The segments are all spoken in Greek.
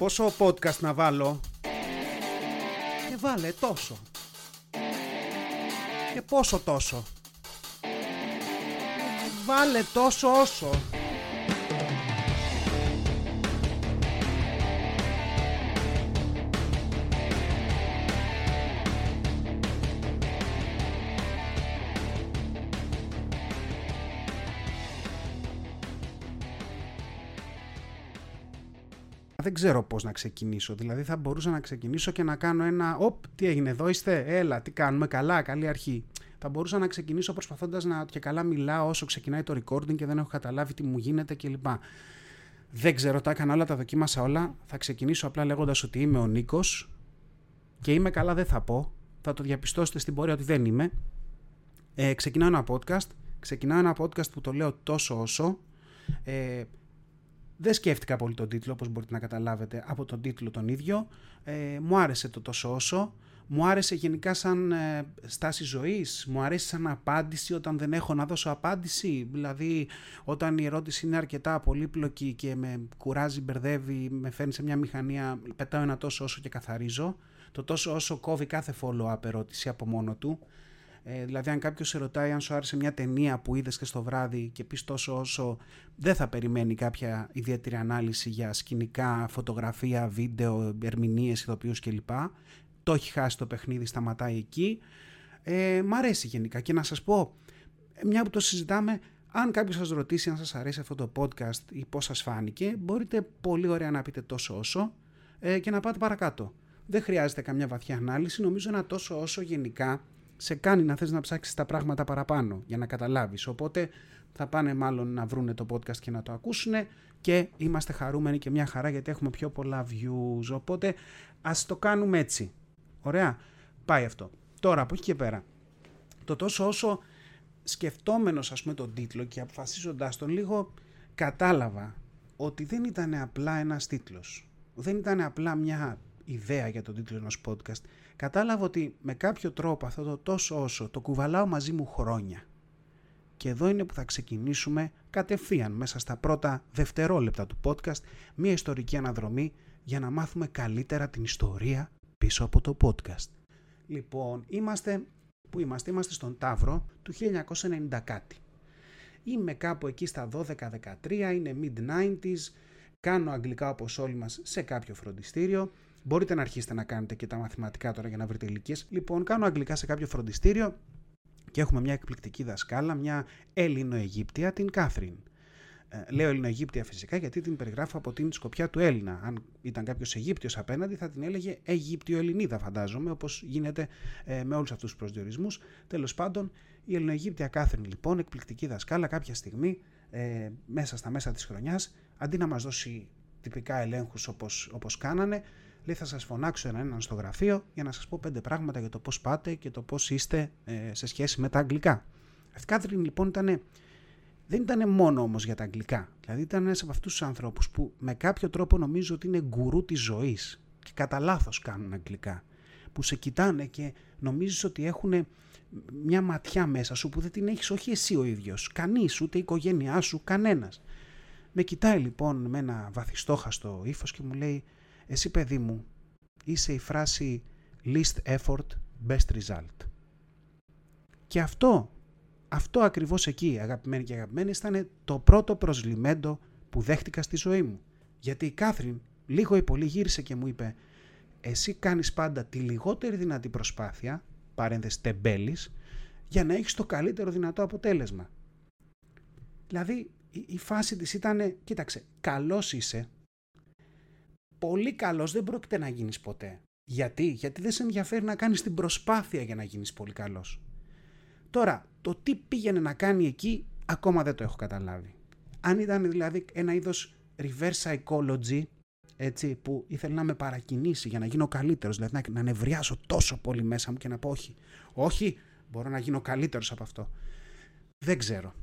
Πόσο podcast να βάλω; Και βάλε τόσο. Και πόσο τόσο. Βάλε τόσο όσο. Δεν ξέρω πώς να ξεκινήσω. Δηλαδή θα μπορούσα να ξεκινήσω και να κάνω ένα «Οπ, τι έγινε εδώ είστε, έλα, τι κάνουμε, καλά, καλή αρχή». Θα μπορούσα να ξεκινήσω προσπαθώντας να και καλά μιλάω όσο ξεκινάει το recording και δεν έχω καταλάβει τι μου γίνεται κλπ. Δεν ξέρω, τα έκανα όλα, τα δοκίμασα όλα. Θα ξεκινήσω απλά λέγοντας ότι είμαι ο Νίκος και είμαι καλά δεν θα πω. Θα το διαπιστώσετε στην πορεία ότι δεν είμαι. Ε, ξεκινάω ένα podcast. Ξεκινάω ένα podcast που το λέω τόσο όσο. Ε, δεν σκέφτηκα πολύ τον τίτλο, όπως μπορείτε να καταλάβετε, από τον τίτλο τον ίδιο. Ε, μου άρεσε το τόσο όσο. Μου άρεσε γενικά σαν ε, στάση ζωής. Μου αρέσει σαν απάντηση όταν δεν έχω να δώσω απάντηση. Δηλαδή όταν η ερώτηση είναι αρκετά πολύπλοκη και με κουράζει, μπερδεύει, με φέρνει σε μια μηχανία, πετάω ένα τόσο όσο και καθαρίζω. Το τόσο όσο κόβει κάθε follow-up ερώτηση από μόνο του. Ε, δηλαδή, αν κάποιος σε ρωτάει αν σου άρεσε μια ταινία που είδες και στο βράδυ και πεις τόσο όσο, δεν θα περιμένει κάποια ιδιαίτερη ανάλυση για σκηνικά, φωτογραφία, βίντεο, ερμηνείες, ηθοποιού κλπ. Το έχει χάσει το παιχνίδι, σταματάει εκεί. Ε, μ' αρέσει γενικά και να σας πω, μια που το συζητάμε, αν κάποιος σας ρωτήσει αν σας αρέσει αυτό το podcast ή πώς σας φάνηκε, μπορείτε πολύ ωραία να πείτε τόσο όσο ε, και να πάτε παρακάτω. Δεν χρειάζεται καμιά βαθιά ανάλυση, νομίζω ένα τόσο όσο γενικά σε κάνει να θες να ψάξεις τα πράγματα παραπάνω για να καταλάβεις. Οπότε θα πάνε μάλλον να βρούνε το podcast και να το ακούσουν και είμαστε χαρούμενοι και μια χαρά γιατί έχουμε πιο πολλά views. Οπότε ας το κάνουμε έτσι. Ωραία. Πάει αυτό. Τώρα από εκεί και πέρα. Το τόσο όσο σκεφτόμενος ας πούμε τον τίτλο και αποφασίζοντάς τον λίγο κατάλαβα ότι δεν ήταν απλά ένας τίτλος. Δεν ήταν απλά μια ιδέα για τον τίτλο ενός podcast, κατάλαβα ότι με κάποιο τρόπο αυτό το τόσο όσο το κουβαλάω μαζί μου χρόνια. Και εδώ είναι που θα ξεκινήσουμε κατευθείαν μέσα στα πρώτα δευτερόλεπτα του podcast μια ιστορική αναδρομή για να μάθουμε καλύτερα την ιστορία πίσω από το podcast. Λοιπόν, είμαστε, που είμαστε, είμαστε στον Ταύρο του 1990 κάτι. Είμαι κάπου εκεί στα 12-13, είναι mid-90s, κάνω αγγλικά όπως όλοι μας σε κάποιο φροντιστήριο Μπορείτε να αρχίσετε να κάνετε και τα μαθηματικά τώρα για να βρείτε ηλικίες. Λοιπόν, κάνω αγγλικά σε κάποιο φροντιστήριο και έχουμε μια εκπληκτική δασκάλα, μια Έλληνο-Αιγύπτια, την Κάθριν. Ε, λέω Έλληνο-Αιγύπτια φυσικά γιατί την περιγράφω από την σκοπιά του Έλληνα. Αν ήταν κάποιος Αιγύπτιος απέναντι, θα την έλεγε Αιγύπτιο-Ελληνίδα, φαντάζομαι, όπως γίνεται ε, με όλους αυτούς τους προσδιορισμούς. Τέλος πάντων, η Έλληνο-Αιγύπτια Κάθριν, λοιπόν, εκπληκτική δασκάλα, κάποια στιγμή ε, μέσα στα μέσα της χρονιάς, αντί να μας δώσει τυπικά ελέγχους όπως κάνανε, λέει θα σας φωνάξω έναν έναν στο γραφείο για να σας πω πέντε πράγματα για το πώς πάτε και το πώς είστε ε, σε σχέση με τα αγγλικά. Αυτή η Κάθριν λοιπόν ήταν, δεν ήταν μόνο όμως για τα αγγλικά. Δηλαδή ήταν ένας από αυτούς τους ανθρώπους που με κάποιο τρόπο νομίζω ότι είναι γκουρού της ζωής και κατά λάθος κάνουν αγγλικά. Που σε κοιτάνε και νομίζεις ότι έχουν μια ματιά μέσα σου που δεν την έχεις όχι εσύ ο ίδιος, κανείς, ούτε η οικογένειά σου, κανένας. Με κοιτάει λοιπόν με ένα βαθιστόχαστο ύφος και μου λέει εσύ παιδί μου είσαι η φράση least effort, best result. Και αυτό, αυτό ακριβώς εκεί αγαπημένοι και αγαπημένοι ήταν το πρώτο προσλημέντο που δέχτηκα στη ζωή μου. Γιατί η Κάθριν λίγο ή πολύ γύρισε και μου είπε εσύ κάνεις πάντα τη λιγότερη δυνατή προσπάθεια, παρένθεση τεμπέλης, για να έχεις το καλύτερο δυνατό αποτέλεσμα. Δηλαδή η φάση της ήταν, κοίταξε, καλός είσαι, πολύ καλός δεν πρόκειται να γίνεις ποτέ. Γιατί, γιατί δεν σε ενδιαφέρει να κάνεις την προσπάθεια για να γίνεις πολύ καλός. Τώρα, το τι πήγαινε να κάνει εκεί, ακόμα δεν το έχω καταλάβει. Αν ήταν δηλαδή ένα είδος reverse psychology, έτσι, που ήθελε να με παρακινήσει για να γίνω καλύτερος, δηλαδή να, νευριάσω τόσο πολύ μέσα μου και να πω όχι, όχι, μπορώ να γίνω καλύτερος από αυτό. Δεν ξέρω.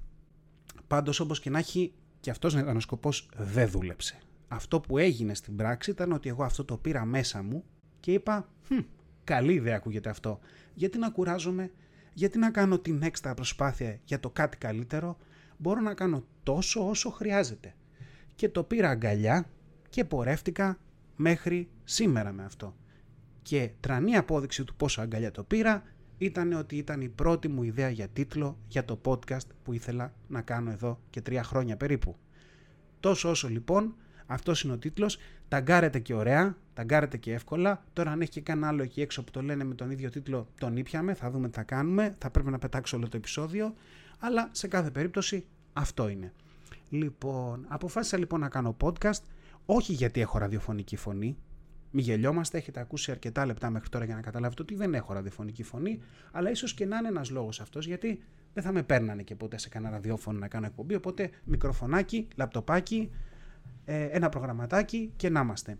Πάντως όπως και να έχει, και αυτός να ήταν ο σκοπός, δεν δούλεψε αυτό που έγινε στην πράξη ήταν ότι εγώ αυτό το πήρα μέσα μου και είπα hm, καλή ιδέα ακούγεται αυτό. Γιατί να κουράζομαι, γιατί να κάνω την έξτρα προσπάθεια για το κάτι καλύτερο, μπορώ να κάνω τόσο όσο χρειάζεται. Και το πήρα αγκαλιά και πορεύτηκα μέχρι σήμερα με αυτό. Και τρανή απόδειξη του πόσο αγκαλιά το πήρα ήταν ότι ήταν η πρώτη μου ιδέα για τίτλο για το podcast που ήθελα να κάνω εδώ και τρία χρόνια περίπου. Τόσο όσο λοιπόν, αυτός είναι ο τίτλος, ταγκάρετε και ωραία, ταγκάρετε και εύκολα. Τώρα αν έχει και κανένα άλλο εκεί έξω που το λένε με τον ίδιο τίτλο, τον ήπιαμε, θα δούμε τι θα κάνουμε, θα πρέπει να πετάξω όλο το επεισόδιο, αλλά σε κάθε περίπτωση αυτό είναι. Λοιπόν, αποφάσισα λοιπόν να κάνω podcast, όχι γιατί έχω ραδιοφωνική φωνή, μη γελιόμαστε, έχετε ακούσει αρκετά λεπτά μέχρι τώρα για να καταλάβετε ότι δεν έχω ραδιοφωνική φωνή, αλλά ίσως και να είναι ένας λόγος αυτός, γιατί δεν θα με παίρνανε και ποτέ σε κανένα ραδιόφωνο να κάνω εκπομπή. Οπότε μικροφωνάκι, λαπτοπάκι, ε, ένα προγραμματάκι και να είμαστε.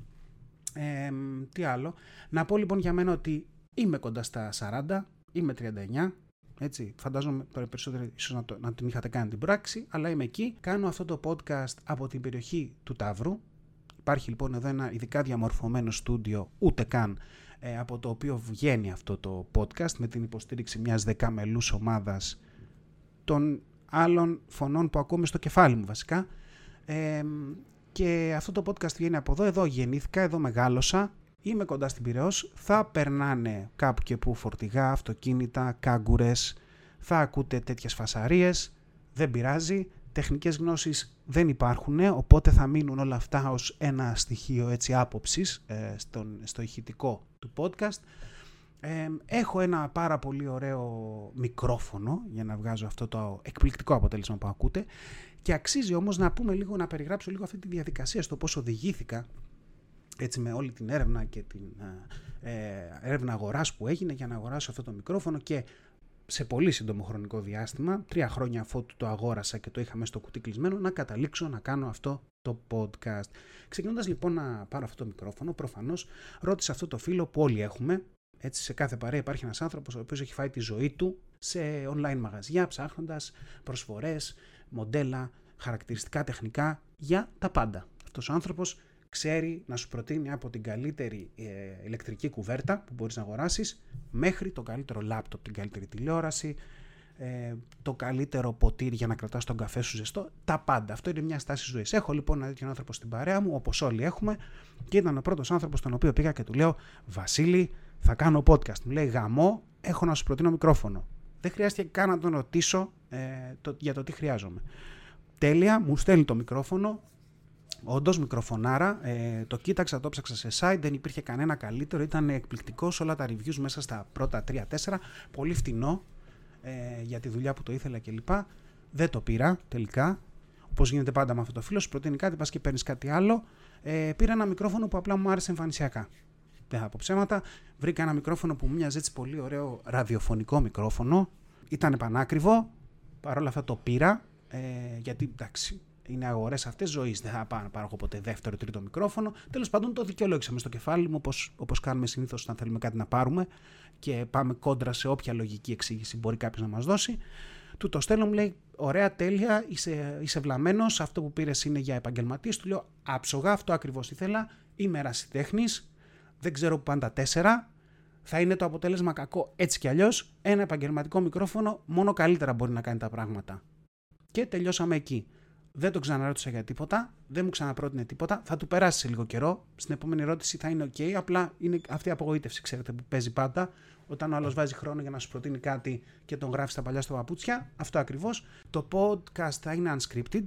Ε, τι άλλο. Να πω λοιπόν για μένα ότι είμαι κοντά στα 40, είμαι 39, έτσι, φαντάζομαι τώρα περισσότερο ίσως να, το, να την είχατε κάνει την πράξη, αλλά είμαι εκεί. Κάνω αυτό το podcast από την περιοχή του Ταύρου, Υπάρχει λοιπόν εδώ ένα ειδικά διαμορφωμένο στούντιο, ούτε καν ε, από το οποίο βγαίνει αυτό το podcast με την υποστήριξη μιας δεκαμελούς ομάδας των άλλων φωνών που ακούμε στο κεφάλι μου βασικά. Ε, και αυτό το podcast βγαίνει από εδώ, εδώ γεννήθηκα, εδώ μεγάλωσα, είμαι κοντά στην Πυραιός, θα περνάνε κάπου και που φορτηγά, αυτοκίνητα, κάγκουρες, θα ακούτε τέτοιες φασαρίες, δεν πειράζει, τεχνικές γνώσεις δεν υπάρχουν, οπότε θα μείνουν όλα αυτά ως ένα στοιχείο έτσι άποψης ε, στον, στο ηχητικό του podcast. Ε, έχω ένα πάρα πολύ ωραίο μικρόφωνο για να βγάζω αυτό το εκπληκτικό αποτέλεσμα που ακούτε και αξίζει όμως να πούμε λίγο, να περιγράψω λίγο αυτή τη διαδικασία στο πώς οδηγήθηκα έτσι με όλη την έρευνα και την ε, ε έρευνα αγοράς που έγινε για να αγοράσω αυτό το μικρόφωνο και σε πολύ σύντομο χρονικό διάστημα, τρία χρόνια αφού το αγόρασα και το είχαμε στο κουτί κλεισμένο, να καταλήξω να κάνω αυτό το podcast. Ξεκινώντας λοιπόν να πάρω αυτό το μικρόφωνο, προφανώς ρώτησα αυτό το φίλο που όλοι έχουμε. Έτσι, σε κάθε παρέα υπάρχει ένας άνθρωπος ο οποίος έχει φάει τη ζωή του σε online μαγαζιά, ψάχνοντας προσφορές, μοντέλα, χαρακτηριστικά τεχνικά για τα πάντα. Αυτός ο άνθρωπος ξέρει να σου προτείνει από την καλύτερη ε, ηλεκτρική κουβέρτα που μπορείς να αγοράσεις μέχρι το καλύτερο λάπτοπ, την καλύτερη τηλεόραση, ε, το καλύτερο ποτήρι για να κρατάς τον καφέ σου ζεστό, τα πάντα. Αυτό είναι μια στάση ζωής. Έχω λοιπόν ένα τέτοιο άνθρωπο στην παρέα μου, όπως όλοι έχουμε, και ήταν ο πρώτος άνθρωπος τον οποίο πήγα και του λέω «Βασίλη, θα κάνω podcast». Μου λέει «Γαμό, έχω να σου προτείνω μικρόφωνο». Δεν χρειάστηκε καν να τον ρωτήσω ε, το, για το τι χρειάζομαι. Τέλεια, μου στέλνει το μικρόφωνο, Όντως, μικροφωνάρα. Ε, το κοίταξα, το ψάξα σε site, δεν υπήρχε κανένα καλύτερο. Ήταν εκπληκτικός όλα τα reviews μέσα στα πρώτα 3-4. Πολύ φτηνό ε, για τη δουλειά που το ήθελα κλπ. Δεν το πήρα τελικά. Όπως γίνεται πάντα με αυτό το φίλο, σου προτείνει κάτι, πας και παίρνεις κάτι άλλο. Ε, πήρα ένα μικρόφωνο που απλά μου άρεσε εμφανισιακά. Δεν θα πω ψέματα. Βρήκα ένα μικρόφωνο που μου μοιάζει έτσι πολύ ωραίο ραδιοφωνικό μικρόφωνο. Ήταν πανάκριβο. Παρ' όλα αυτά το πήρα. Ε, γιατί εντάξει, είναι αγορές αυτές ζωής. Δεν θα πάω να πάρω ποτέ δεύτερο ή τρίτο μικρόφωνο. Τέλος πάντων, το δικαιολόγησα μες στο κεφάλι μου, όπως κάνουμε συνήθως όταν θέλουμε κάτι να πάρουμε και πάμε κόντρα σε όποια λογική εξήγηση μπορεί κάποιος να μας δώσει. Του το στέλνω, μου λέει: Ωραία, τέλεια, είσαι, είσαι βλαμμένος. Αυτό που πήρες είναι για επαγγελματίες. Του λέω: Άψογα, αυτό ακριβώς ήθελα. Είμαι ερασιτέχνη. Δεν ξέρω που πάνε τα τέσσερα. Θα είναι το αποτέλεσμα κακό έτσι κι αλλιώς. Ένα επαγγελματικό μικρόφωνο μόνο καλύτερα μπορεί να κάνει τα πράγματα. Και τελειώσαμε εκεί. Δεν τον ξαναρώτησα για τίποτα, δεν μου ξαναπρότεινε τίποτα. Θα του περάσει σε λίγο καιρό. Στην επόμενη ερώτηση θα είναι OK. Απλά είναι αυτή η απογοήτευση, ξέρετε, που παίζει πάντα. Όταν ο άλλος βάζει χρόνο για να σου προτείνει κάτι και τον γράφει στα παλιά στο παπούτσια. Αυτό ακριβώς. Το podcast θα είναι unscripted.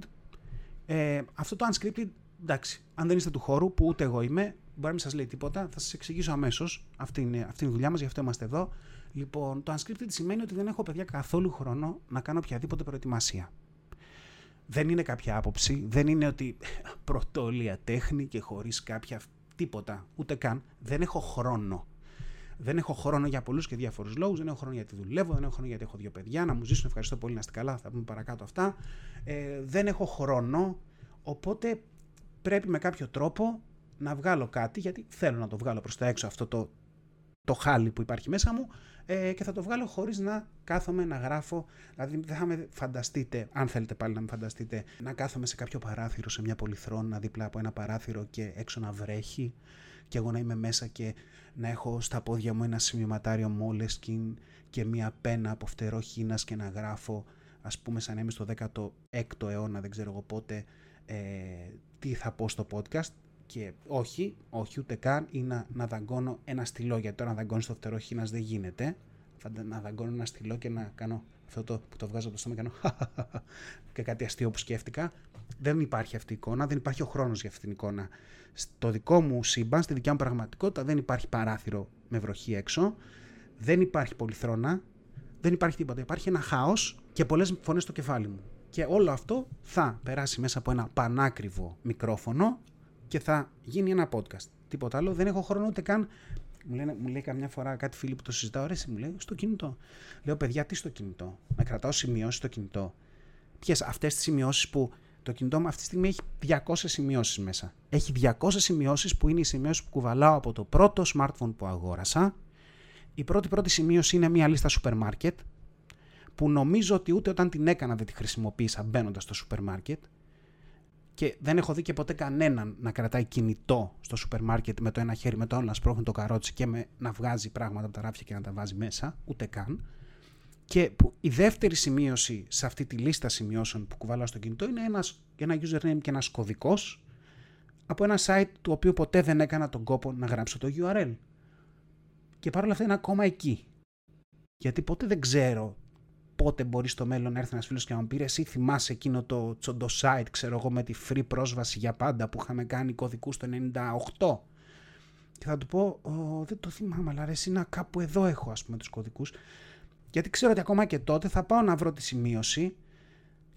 Ε, αυτό το unscripted, εντάξει, αν δεν είστε του χώρου, που ούτε εγώ είμαι, μπορεί να μην σας λέει τίποτα, θα σας εξηγήσω αμέσως. Αυτή είναι, αυτή είναι η δουλειά μας, γι' αυτό είμαστε εδώ. Λοιπόν, το unscripted σημαίνει ότι δεν έχω παιδιά καθόλου χρόνο να κάνω οποιαδήποτε προετοιμασία δεν είναι κάποια άποψη, δεν είναι ότι πρωτόλια τέχνη και χωρίς κάποια τίποτα, ούτε καν. Δεν έχω χρόνο. Δεν έχω χρόνο για πολλούς και διάφορους λόγους. Δεν έχω χρόνο γιατί δουλεύω, δεν έχω χρόνο γιατί έχω δύο παιδιά να μου ζήσουν. Ευχαριστώ πολύ να είστε καλά. Θα πούμε παρακάτω αυτά. Ε, δεν έχω χρόνο. Οπότε πρέπει με κάποιο τρόπο να βγάλω κάτι γιατί θέλω να το βγάλω προς τα έξω αυτό το, το χάλι που υπάρχει μέσα μου ε, και θα το βγάλω χωρίς να κάθομαι να γράφω. Δηλαδή δεν θα με φανταστείτε, αν θέλετε πάλι να με φανταστείτε, να κάθομαι σε κάποιο παράθυρο, σε μια πολυθρόνα δίπλα από ένα παράθυρο και έξω να βρέχει και εγώ να είμαι μέσα και να έχω στα πόδια μου ένα σημειωματάριο μόλεσκιν και μια πένα από φτερό χίνας και να γράφω ας πούμε σαν να είμαι στο 16ο αιώνα, δεν ξέρω εγώ πότε, ε, τι θα πω στο podcast Και όχι, όχι ούτε καν, ή να, να δαγκώνω ένα στυλό, γιατί τώρα να δαγκώνεις το φτερό χίνα δεν γίνεται. Θα να δαγκώνω ένα στυλό και να κάνω αυτό το που το βγάζω από το στόμα και κάνω και κάτι αστείο που σκέφτηκα. Δεν υπάρχει αυτή η εικόνα, δεν υπάρχει ο χρόνος για αυτή την εικόνα. Στο δικό μου σύμπαν, στη δικιά μου πραγματικότητα, δεν υπάρχει παράθυρο με βροχή έξω, δεν υπάρχει πολυθρόνα, δεν υπάρχει τίποτα. Υπάρχει ένα χάος και πολλές φωνές στο κεφάλι μου. Και όλο αυτό θα περάσει μέσα από ένα πανάκριβο μικρόφωνο και θα γίνει ένα podcast. Τίποτα άλλο. Δεν έχω χρόνο ούτε καν. Μου, λένε, μου λέει καμιά φορά κάτι φίλοι που το συζητάω, ρε, μου λέει στο κινητό. Λέω, παιδιά, τι στο κινητό; Να κρατάω σημειώσεις στο κινητό. Ποιες αυτές τις σημειώσεις που το κινητό μου αυτή τη στιγμή έχει 200 σημειώσεις μέσα. Έχει 200 σημειώσεις που είναι οι σημειώσεις που κουβαλάω από το πρώτο smartphone που αγόρασα. Η πρώτη πρώτη σημείωση είναι μια λίστα σούπερ μάρκετ που νομίζω ότι ούτε όταν την έκανα δεν τη χρησιμοποίησα μπαίνοντας στο σούπερ μάρκετ και δεν έχω δει και ποτέ κανέναν να κρατάει κινητό στο σούπερ μάρκετ με το ένα χέρι, με το άλλο να σπρώχνει το καρότσι και με, να βγάζει πράγματα από τα ράφια και να τα βάζει μέσα, ούτε καν. Και που η δεύτερη σημείωση σε αυτή τη λίστα σημειώσεων που κουβαλάω στο κινητό είναι ένας, ένα username και ένας κωδικός από ένα site του οποίου ποτέ δεν έκανα τον κόπο να γράψω το URL. Και παρόλα αυτά είναι ακόμα εκεί. Γιατί ποτέ δεν ξέρω πότε μπορεί στο μέλλον να έρθει ένας φίλος και να μου πει: Εσύ θυμάσαι εκείνο το τσοντο site, ξέρω εγώ, με τη free πρόσβαση για πάντα που είχαμε κάνει κωδικούς το 98. Και θα του πω: Δεν το θυμάμαι, αλλά ρε, είναι κάπου εδώ έχω, ας πούμε, τους κωδικούς. Γιατί ξέρω ότι ακόμα και τότε θα πάω να βρω τη σημείωση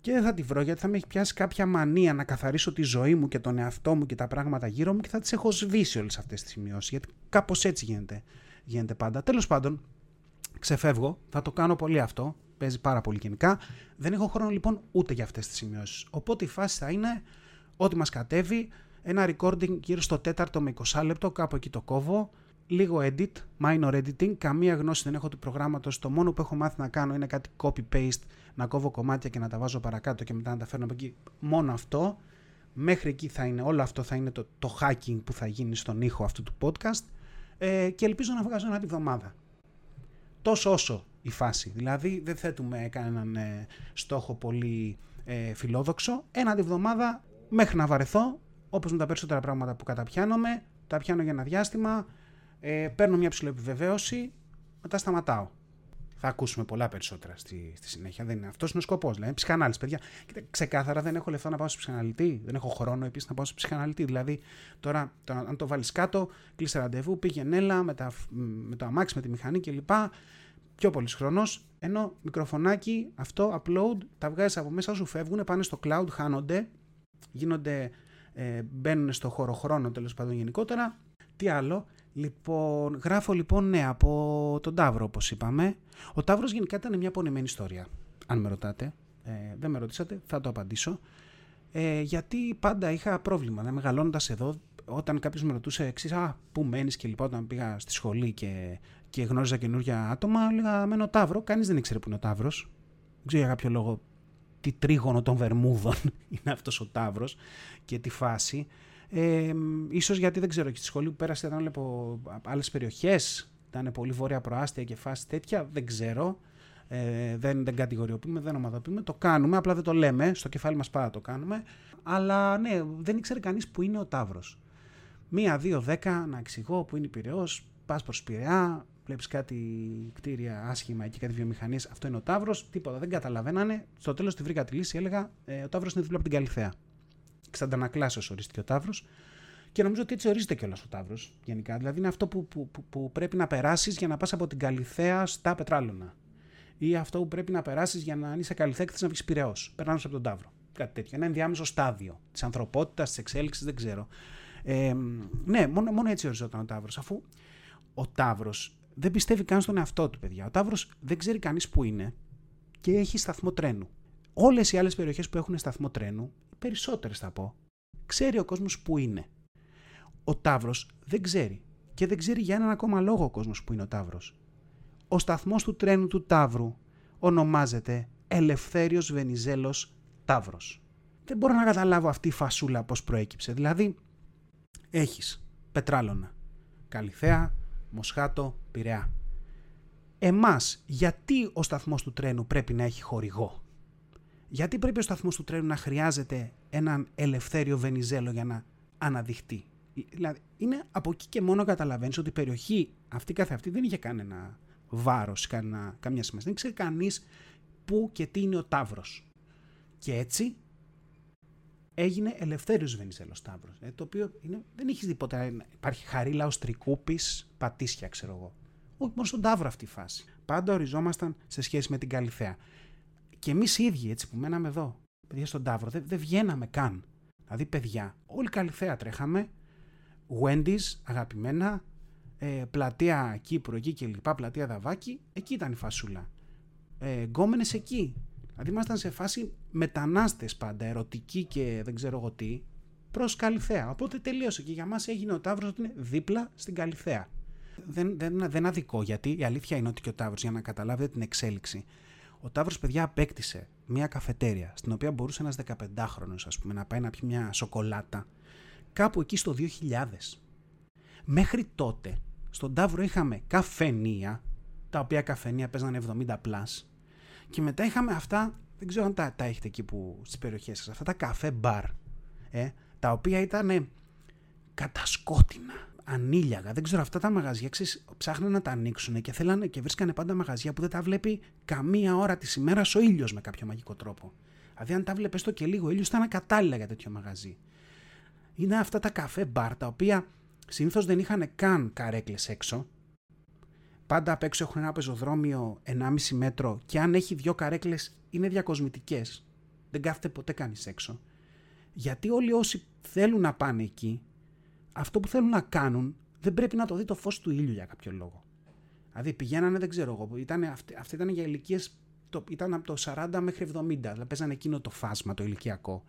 και δεν θα τη βρω γιατί θα με έχει πιάσει κάποια μανία να καθαρίσω τη ζωή μου και τον εαυτό μου και τα πράγματα γύρω μου και θα τις έχω σβήσει όλες αυτές τις σημειώσεις. Γιατί κάπως έτσι γίνεται, γίνεται πάντα. Τέλος πάντων, ξεφεύγω, θα το κάνω πολύ αυτό παίζει πάρα πολύ γενικά. Δεν έχω χρόνο λοιπόν ούτε για αυτές τις σημειώσεις. Οπότε η φάση θα είναι ό,τι μας κατέβει, ένα recording γύρω στο τέταρτο με 20 λεπτό, κάπου εκεί το κόβω, λίγο edit, minor editing, καμία γνώση δεν έχω του προγράμματος, το μόνο που έχω μάθει να κάνω είναι κάτι copy-paste, να κόβω κομμάτια και να τα βάζω παρακάτω και μετά να τα φέρνω από εκεί. Μόνο αυτό. Μέχρι εκεί θα είναι, όλο αυτό θα είναι το, το hacking που θα γίνει στον ήχο αυτού του podcast ε, και ελπίζω να βγάζω ένα τη βδομάδα. Τόσο όσο η φάση. Δηλαδή δεν θέτουμε κανέναν ε, στόχο πολύ ε, φιλόδοξο. Ένα τη βδομάδα μέχρι να βαρεθώ, όπως με τα περισσότερα πράγματα που καταπιάνομαι, τα πιάνω για ένα διάστημα, ε, παίρνω μια ψηλή επιβεβαίωση, μετά σταματάω. Θα ακούσουμε πολλά περισσότερα στη, στη συνέχεια. Δεν είναι. Αυτός είναι ο σκοπός. Δηλαδή, ψυχανάλυση, παιδιά. Κοίτα, ξεκάθαρα δεν έχω λεφτά να πάω σε ψυχαναλυτή. Δεν έχω χρόνο επίσης να πάω σε ψυχαναλυτή. Δηλαδή, τώρα, το, αν το βάλεις κάτω, κλείσε ραντεβού, πήγαινε έλα με, τα, με το αμάξι, με τη μηχανή κλπ πιο πολύς χρόνος. Ενώ μικροφωνάκι, αυτό, upload, τα βγάζεις από μέσα σου, φεύγουν, πάνε στο cloud, χάνονται, γίνονται, ε, μπαίνουν στο χώρο χρόνο τέλος πάντων γενικότερα. Τι άλλο, Λοιπόν, γράφω λοιπόν ναι από τον Ταύρο όπως είπαμε. Ο Ταύρος γενικά ήταν μια πονεμένη ιστορία, αν με ρωτάτε. Ε, δεν με ρωτήσατε, θα το απαντήσω. Ε, γιατί πάντα είχα πρόβλημα, δηλαδή, μεγαλώνοντας εδώ, όταν κάποιος με ρωτούσε εξής, Α, πού μένεις και λοιπόν, όταν πήγα στη σχολή και και γνώριζα καινούργια άτομα, έλεγα μένω Ταύρος. Κανείς δεν ήξερε που είναι ο Ταύρος. Δεν ξέρω για κάποιο λόγο τι τρίγωνο των Βερμούδων είναι αυτός ο Ταύρος και τι φάση. Ε, ίσως γιατί δεν ξέρω, και στη σχολή που πέρασε ήταν από άλλες περιοχές, ήταν πολύ βόρεια προάστια και φάση τέτοια, δεν ξέρω. Ε, δεν, δεν κατηγοριοποιούμε, δεν ομαδοποιούμε, το κάνουμε, απλά δεν το λέμε, στο κεφάλι μας πάρα το κάνουμε. Αλλά ναι, δεν ήξερε κανείς που είναι ο Ταύρος. Μία, δύο, δέκα, να εξηγώ που είναι η Πυραιός, πας προς Πειραιά, βλέπεις κάτι κτίρια άσχημα εκεί, κάτι βιομηχανίες. Αυτό είναι ο Ταύρος. Τίποτα, δεν καταλαβαίνανε. Στο τέλος τη βρήκα τη λύση. Έλεγα ε, ο Ταύρος είναι δίπλα από την Καλυθέα. Ξαντανακλάσεω ορίστηκε ο Ταύρος. Και νομίζω ότι έτσι ορίζεται κιόλας ο Ταύρος γενικά. Δηλαδή είναι αυτό που, που, που, που πρέπει να περάσεις για να πας από την Καλυθέα στα Πετράλωνα. Ή αυτό που πρέπει να περάσεις για να είσαι Καλυθέα και να βγεις πειραιός. Περνάμε από τον Ταύρο. Κάτι τέτοιο. Ένα ενδιάμεσο στάδιο της ανθρωπότητας, της εξέλιξης, δεν ξέρω. Ε, ναι, μόνο, μόνο έτσι οριζόταν ο Ταύρος. Αφού ο Ταύρος δεν πιστεύει καν στον εαυτό του, παιδιά. Ο Ταύρος δεν ξέρει κανείς που είναι και έχει σταθμό τρένου. Όλες οι άλλες περιοχές που έχουν σταθμό τρένου, περισσότερες θα πω, ξέρει ο κόσμος που είναι. Ο Ταύρος δεν ξέρει. Και δεν ξέρει για έναν ακόμα λόγο ο κόσμος που είναι ο Ταύρος. Ο σταθμός του τρένου του Ταύρου ονομάζεται Ελευθέριος Βενιζέλος Ταύρος. Δεν μπορώ να καταλάβω αυτή η φασούλα πώς προέκυψε. Δηλαδή, έχεις πετράλωνα, καλυθέα, Μοσχάτο, Πειραιά. Εμάς, γιατί ο σταθμός του τρένου πρέπει να έχει χορηγό; Γιατί πρέπει ο σταθμός του τρένου να χρειάζεται έναν ελευθέριο Βενιζέλο για να αναδειχτεί; Δηλαδή, είναι από εκεί και μόνο καταλαβαίνεις ότι η περιοχή αυτή καθ' αυτή δεν είχε κανένα βάρος, καμιά σημασία. Δεν ξέρει κανείς πού και τι είναι ο Ταύρος. Και έτσι έγινε ελευθέριος Βενιζέλος Ταύρο. Ε, το οποίο είναι, δεν έχεις δει ποτέ. Υπάρχει χαρίλα ω τρικούπη, πατήσια, ξέρω εγώ. Όχι, μόνο στον Ταύρο αυτή η φάση. Πάντα οριζόμασταν σε σχέση με την Καλυθέα. Και εμείς οι ίδιοι, έτσι που μέναμε εδώ, παιδιά στον Ταύρο, δεν, δεν βγαίναμε καν. Δηλαδή, παιδιά, όλοι Καλυθέα τρέχαμε. Wendy's, αγαπημένα, ε, πλατεία Κύπρο εκεί και λοιπά, πλατεία Δαβάκη, εκεί ήταν η φασούλα. Ε, γκόμενες εκεί. Δηλαδή ήμασταν σε φάση μετανάστες πάντα, ερωτικοί και δεν ξέρω εγώ τι, προς Καλυθέα. Οπότε τελείωσε και για μας έγινε ο Ταύρος ότι είναι δίπλα στην Καλυθέα. Δεν, δεν, δεν αδικό γιατί η αλήθεια είναι ότι και ο Ταύρος, για να καταλάβετε την εξέλιξη, ο Ταύρος παιδιά απέκτησε μια καφετέρια στην οποία μπορούσε ένας 15χρονος ας πούμε να πάει να πιει μια σοκολάτα κάπου εκεί στο 2000. Μέχρι τότε στον Ταύρο είχαμε καφενεία, τα οποία καφενεία παίζανε 70 πλάς και μετά είχαμε αυτά, δεν ξέρω αν τα, τα έχετε εκεί που, στις περιοχές σας, αυτά τα καφέ μπαρ, ε, τα οποία ήταν κατασκότεινα, ανήλιαγα. Δεν ξέρω, αυτά τα μαγαζιά ξέρεις, ψάχναν να τα ανοίξουν και θέλανε και βρίσκανε πάντα μαγαζιά που δεν τα βλέπει καμία ώρα της ημέρας ο ήλιος με κάποιο μαγικό τρόπο. Δηλαδή, αν τα βλέπει το και λίγο, ο ήλιος ήταν κατάλληλα για τέτοιο μαγαζί. Είναι αυτά τα καφέ μπαρ τα οποία συνήθως δεν είχαν καν καρέκλες έξω. Πάντα απ' έξω έχουν ένα πεζοδρόμιο 1,5 μέτρο και αν έχει δύο καρέκλες είναι διακοσμητικές. Δεν κάθεται ποτέ κανείς έξω. Γιατί όλοι όσοι θέλουν να πάνε εκεί, αυτό που θέλουν να κάνουν δεν πρέπει να το δει το φως του ήλιου για κάποιο λόγο. Δηλαδή πηγαίνανε, δεν ξέρω εγώ, ήταν, αυτή, ήταν για ηλικίες, ήταν από το 40 μέχρι 70, δηλαδή παίζανε εκείνο το φάσμα το ηλικιακό.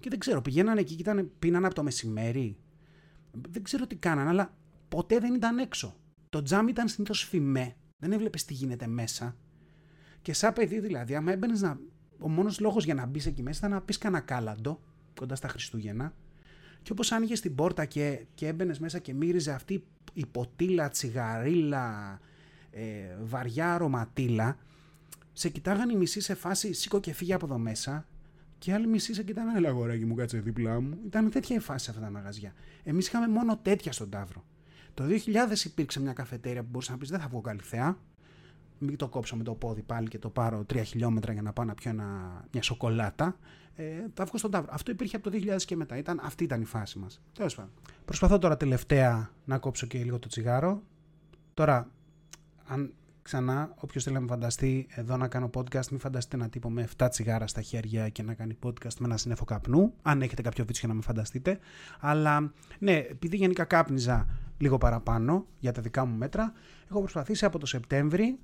Και δεν ξέρω, πηγαίνανε εκεί και ήταν, πίνανε από το μεσημέρι. Δεν ξέρω τι κάνανε, αλλά ποτέ δεν ήταν έξω. Το τζάμ ήταν συνήθως φημέ. Δεν έβλεπες τι γίνεται μέσα. Και σαν παιδί δηλαδή, άμα έμπαινες να. Ο μόνος λόγος για να μπεις εκεί μέσα ήταν να πεις κανένα κάλαντο κοντά στα Χριστούγεννα. Και όπως άνοιγες την πόρτα και, και έμπαινες μέσα και μύριζε αυτή η ποτήλα, τσιγαρίλα, ε, βαριά αρωματίλα, σε κοιτάγανε οι μισοί σε φάση σήκω και φύγε από εδώ μέσα και άλλοι μισοί σε κοιτάγανε έλα αγοράκι μου κάτσε δίπλα μου. Ήταν τέτοια η φάση σε αυτά τα μαγαζιά. Εμείς είχαμε μόνο τέτοια στον Ταύρο. Το 2000 υπήρξε μια καφετέρια που μπορούσα να πεις: Δεν θα βγω καλυθέα. Μην το κόψω με το πόδι πάλι και το πάρω τρία χιλιόμετρα για να πάω να πιω ένα, μια σοκολάτα. Ε, θα βγω στον Ταύρο. Αυτό υπήρχε από το 2000 και μετά. Ήταν, αυτή ήταν η φάση μας. Τέλος πάντων. Προσπαθώ τώρα τελευταία να κόψω και λίγο το τσιγάρο. Τώρα, αν ξανά, όποιος θέλει να με φανταστεί εδώ να κάνω podcast, μην φανταστείτε ένα τύπο με 7 τσιγάρα στα χέρια και να κάνει podcast με ένα σύννεφο καπνού. Αν έχετε κάποιο βίτσιο για να με φανταστείτε. Αλλά ναι, επειδή γενικά κάπνιζα λίγο παραπάνω για τα δικά μου μέτρα, έχω προσπαθήσει από το Σεπτέμβρη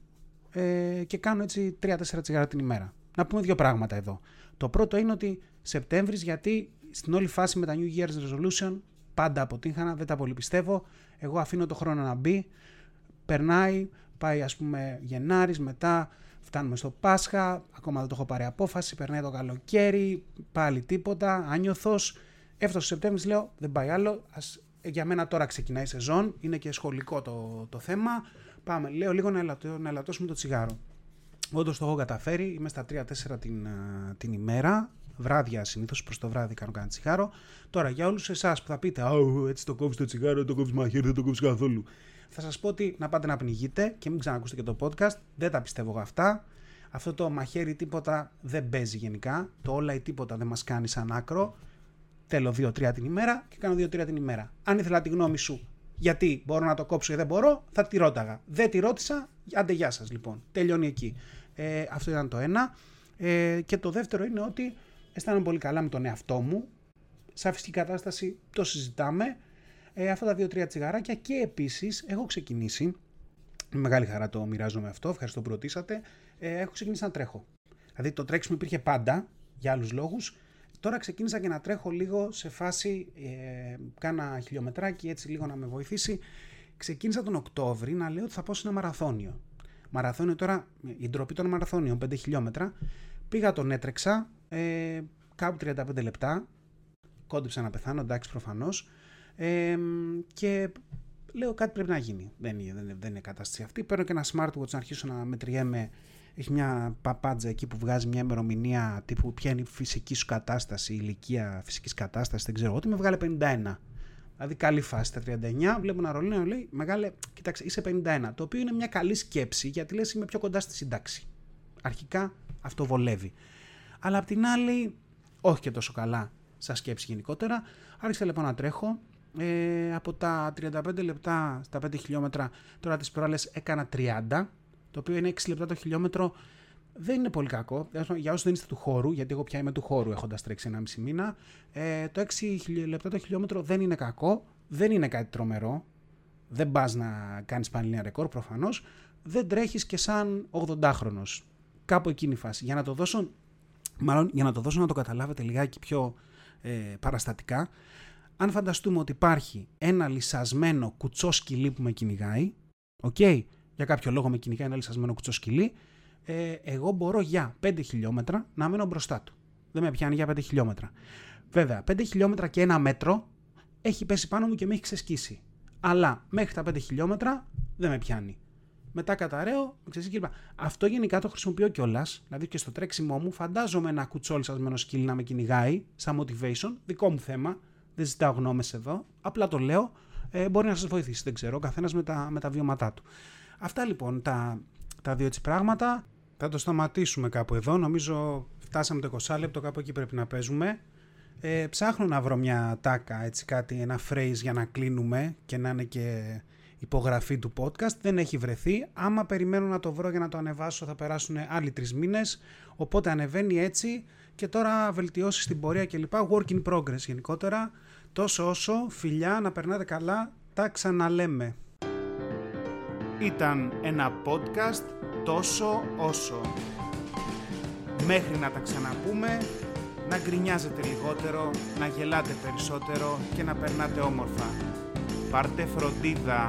ε, και κάνω έτσι 3-4 τσιγάρα την ημέρα. Να πούμε δύο πράγματα εδώ. Το πρώτο είναι ότι Σεπτέμβρης, γιατί στην όλη φάση με τα New Year's Resolution πάντα αποτύχανα, δεν τα πολύ πιστεύω. Εγώ αφήνω το χρόνο να μπει, περνάει, πάει ας πούμε Γενάρης, μετά φτάνουμε στο Πάσχα, ακόμα δεν το έχω πάρει απόφαση, περνάει το καλοκαίρι, πάλι τίποτα, άνιωθος. Έφτασε Σεπτέμβρης, λέω δεν πάει άλλο, ας, για μένα τώρα ξεκινάει η σεζόν, είναι και σχολικό το, το θέμα, πάμε, λέω λίγο να, ελαττώ, να ελαττώσουμε το τσιγάρο. Όντως το έχω καταφέρει, είμαι στα 3-4 την, την ημέρα, βράδια συνήθως προς το βράδυ κάνω κανένα τσιγάρο. Τώρα για όλους εσάς που θα πείτε, Α, έτσι το κόβεις το τσιγάρο, το κόβεις μαχαίρι, δεν το κόβεις καθόλου θα σας πω ότι να πάτε να πνιγείτε και μην ξανακούσετε και το podcast. Δεν τα πιστεύω εγώ αυτά. Αυτό το μαχαίρι τίποτα δεν παίζει γενικά. Το όλα ή τίποτα δεν μας κάνει σαν άκρο. Θέλω 2-3 την ημέρα και κάνω 2-3 την ημέρα. Αν ήθελα τη γνώμη σου γιατί μπορώ να το κόψω ή δεν μπορώ, θα τη ρώταγα. Δεν τη ρώτησα, άντε γεια σας λοιπόν. Τελειώνει εκεί. Ε, αυτό ήταν το ένα. Ε, και το δεύτερο είναι ότι αισθάνομαι πολύ καλά με τον εαυτό μου. Σε φυσική κατάσταση το συζητάμε ε, αυτά τα δύο-τρία τσιγαράκια και επίσης έχω ξεκινήσει, με μεγάλη χαρά το μοιράζομαι αυτό, ευχαριστώ που ρωτήσατε, ε, έχω ξεκινήσει να τρέχω. Δηλαδή το τρέξιμο υπήρχε πάντα για άλλους λόγους, Τώρα ξεκίνησα και να τρέχω λίγο σε φάση, ε, κάνα χιλιομετράκι έτσι λίγο να με βοηθήσει. Ξεκίνησα τον Οκτώβρη να λέω ότι θα πάω σε ένα μαραθώνιο. Μαραθώνιο τώρα, η ντροπή των μαραθώνιων, 5 χιλιόμετρα. Πήγα τον έτρεξα, ε, κάπου 35 λεπτά. Κόντυψα να πεθάνω, εντάξει προφανώς και λέω κάτι πρέπει να γίνει. Δεν είναι, δεν, δεν είναι κατάσταση αυτή. Παίρνω και ένα smartwatch να αρχίσω να μετριέμαι. Έχει μια παπάντζα εκεί που βγάζει μια ημερομηνία τύπου ποια είναι η φυσική σου κατάσταση, η ηλικία φυσικής κατάστασης, δεν ξέρω. Ότι με βγάλε 51. Δηλαδή, καλή φάση στα 39. Βλέπω ένα ρολόι λέει: Μεγάλε, κοίταξε, είσαι 51. Το οποίο είναι μια καλή σκέψη γιατί λες: Είμαι πιο κοντά στη σύνταξη. Αρχικά αυτό βολεύει. Αλλά απ' την άλλη, όχι και τόσο καλά σαν σκέψη γενικότερα. Άρχισα λοιπόν να τρέχω. Ε, από τα 35 λεπτά στα 5 χιλιόμετρα, τώρα τις προάλλες έκανα 30, το οποίο είναι 6 λεπτά το χιλιόμετρο. Δεν είναι πολύ κακό. Για όσους δεν είστε του χώρου, γιατί εγώ πια είμαι του χώρου έχοντας τρέξει 1,5 μήνα, ε, το 6 λεπτά το χιλιόμετρο δεν είναι κακό, δεν είναι κάτι τρομερό. Δεν πας να κάνεις πανελλήνια ρεκόρ προφανώς. Δεν τρέχεις και σαν 80χρονο. Κάπου εκείνη η φάση. Για να το δώσω, μάλλον για να το δώσω να το καταλάβετε λιγάκι πιο ε, παραστατικά, αν φανταστούμε ότι υπάρχει ένα λυσασμένο κουτσό σκυλί που με κυνηγάει, okay, για κάποιο λόγο με κυνηγάει ένα λυσασμένο κουτσό σκυλί, ε, εγώ μπορώ για 5 χιλιόμετρα να μένω μπροστά του. Δεν με πιάνει για 5 χιλιόμετρα. Βέβαια, 5 χιλιόμετρα και ένα μέτρο έχει πέσει πάνω μου και με έχει ξεσκίσει. Αλλά μέχρι τα 5 χιλιόμετρα δεν με πιάνει. Μετά καταραίω, κλπ. Αυτό γενικά το χρησιμοποιώ κιόλας. Δηλαδή και στο τρέξιμό μου φαντάζομαι ένα κουτσόλι σασμένο σκύλι να με κυνηγάει, σαν motivation, δικό μου θέμα. Δεν ζητάω γνώμες εδώ. Απλά το λέω. Ε, μπορεί να σας βοηθήσει, δεν ξέρω. Ο καθένας με τα, με τα βιώματά του. Αυτά λοιπόν τα, τα δύο έτσι πράγματα. Θα το σταματήσουμε κάπου εδώ. Νομίζω φτάσαμε το 20 λεπτό, κάπου εκεί πρέπει να παίζουμε. Ε, ψάχνω να βρω μια τάκα, έτσι κάτι, ένα phrase για να κλείνουμε και να είναι και υπογραφή του podcast. Δεν έχει βρεθεί. Άμα περιμένω να το βρω για να το ανεβάσω θα περάσουν άλλοι τρεις μήνες. Οπότε ανεβαίνει έτσι και τώρα βελτιώσεις στην πορεία κλπ. Work in progress γενικότερα. Τόσο όσο, φιλιά, να περνάτε καλά, τα ξαναλέμε. Ήταν ένα podcast τόσο όσο. Μέχρι να τα ξαναπούμε, να γκρινιάζετε λιγότερο, να γελάτε περισσότερο και να περνάτε όμορφα. Πάρτε φροντίδα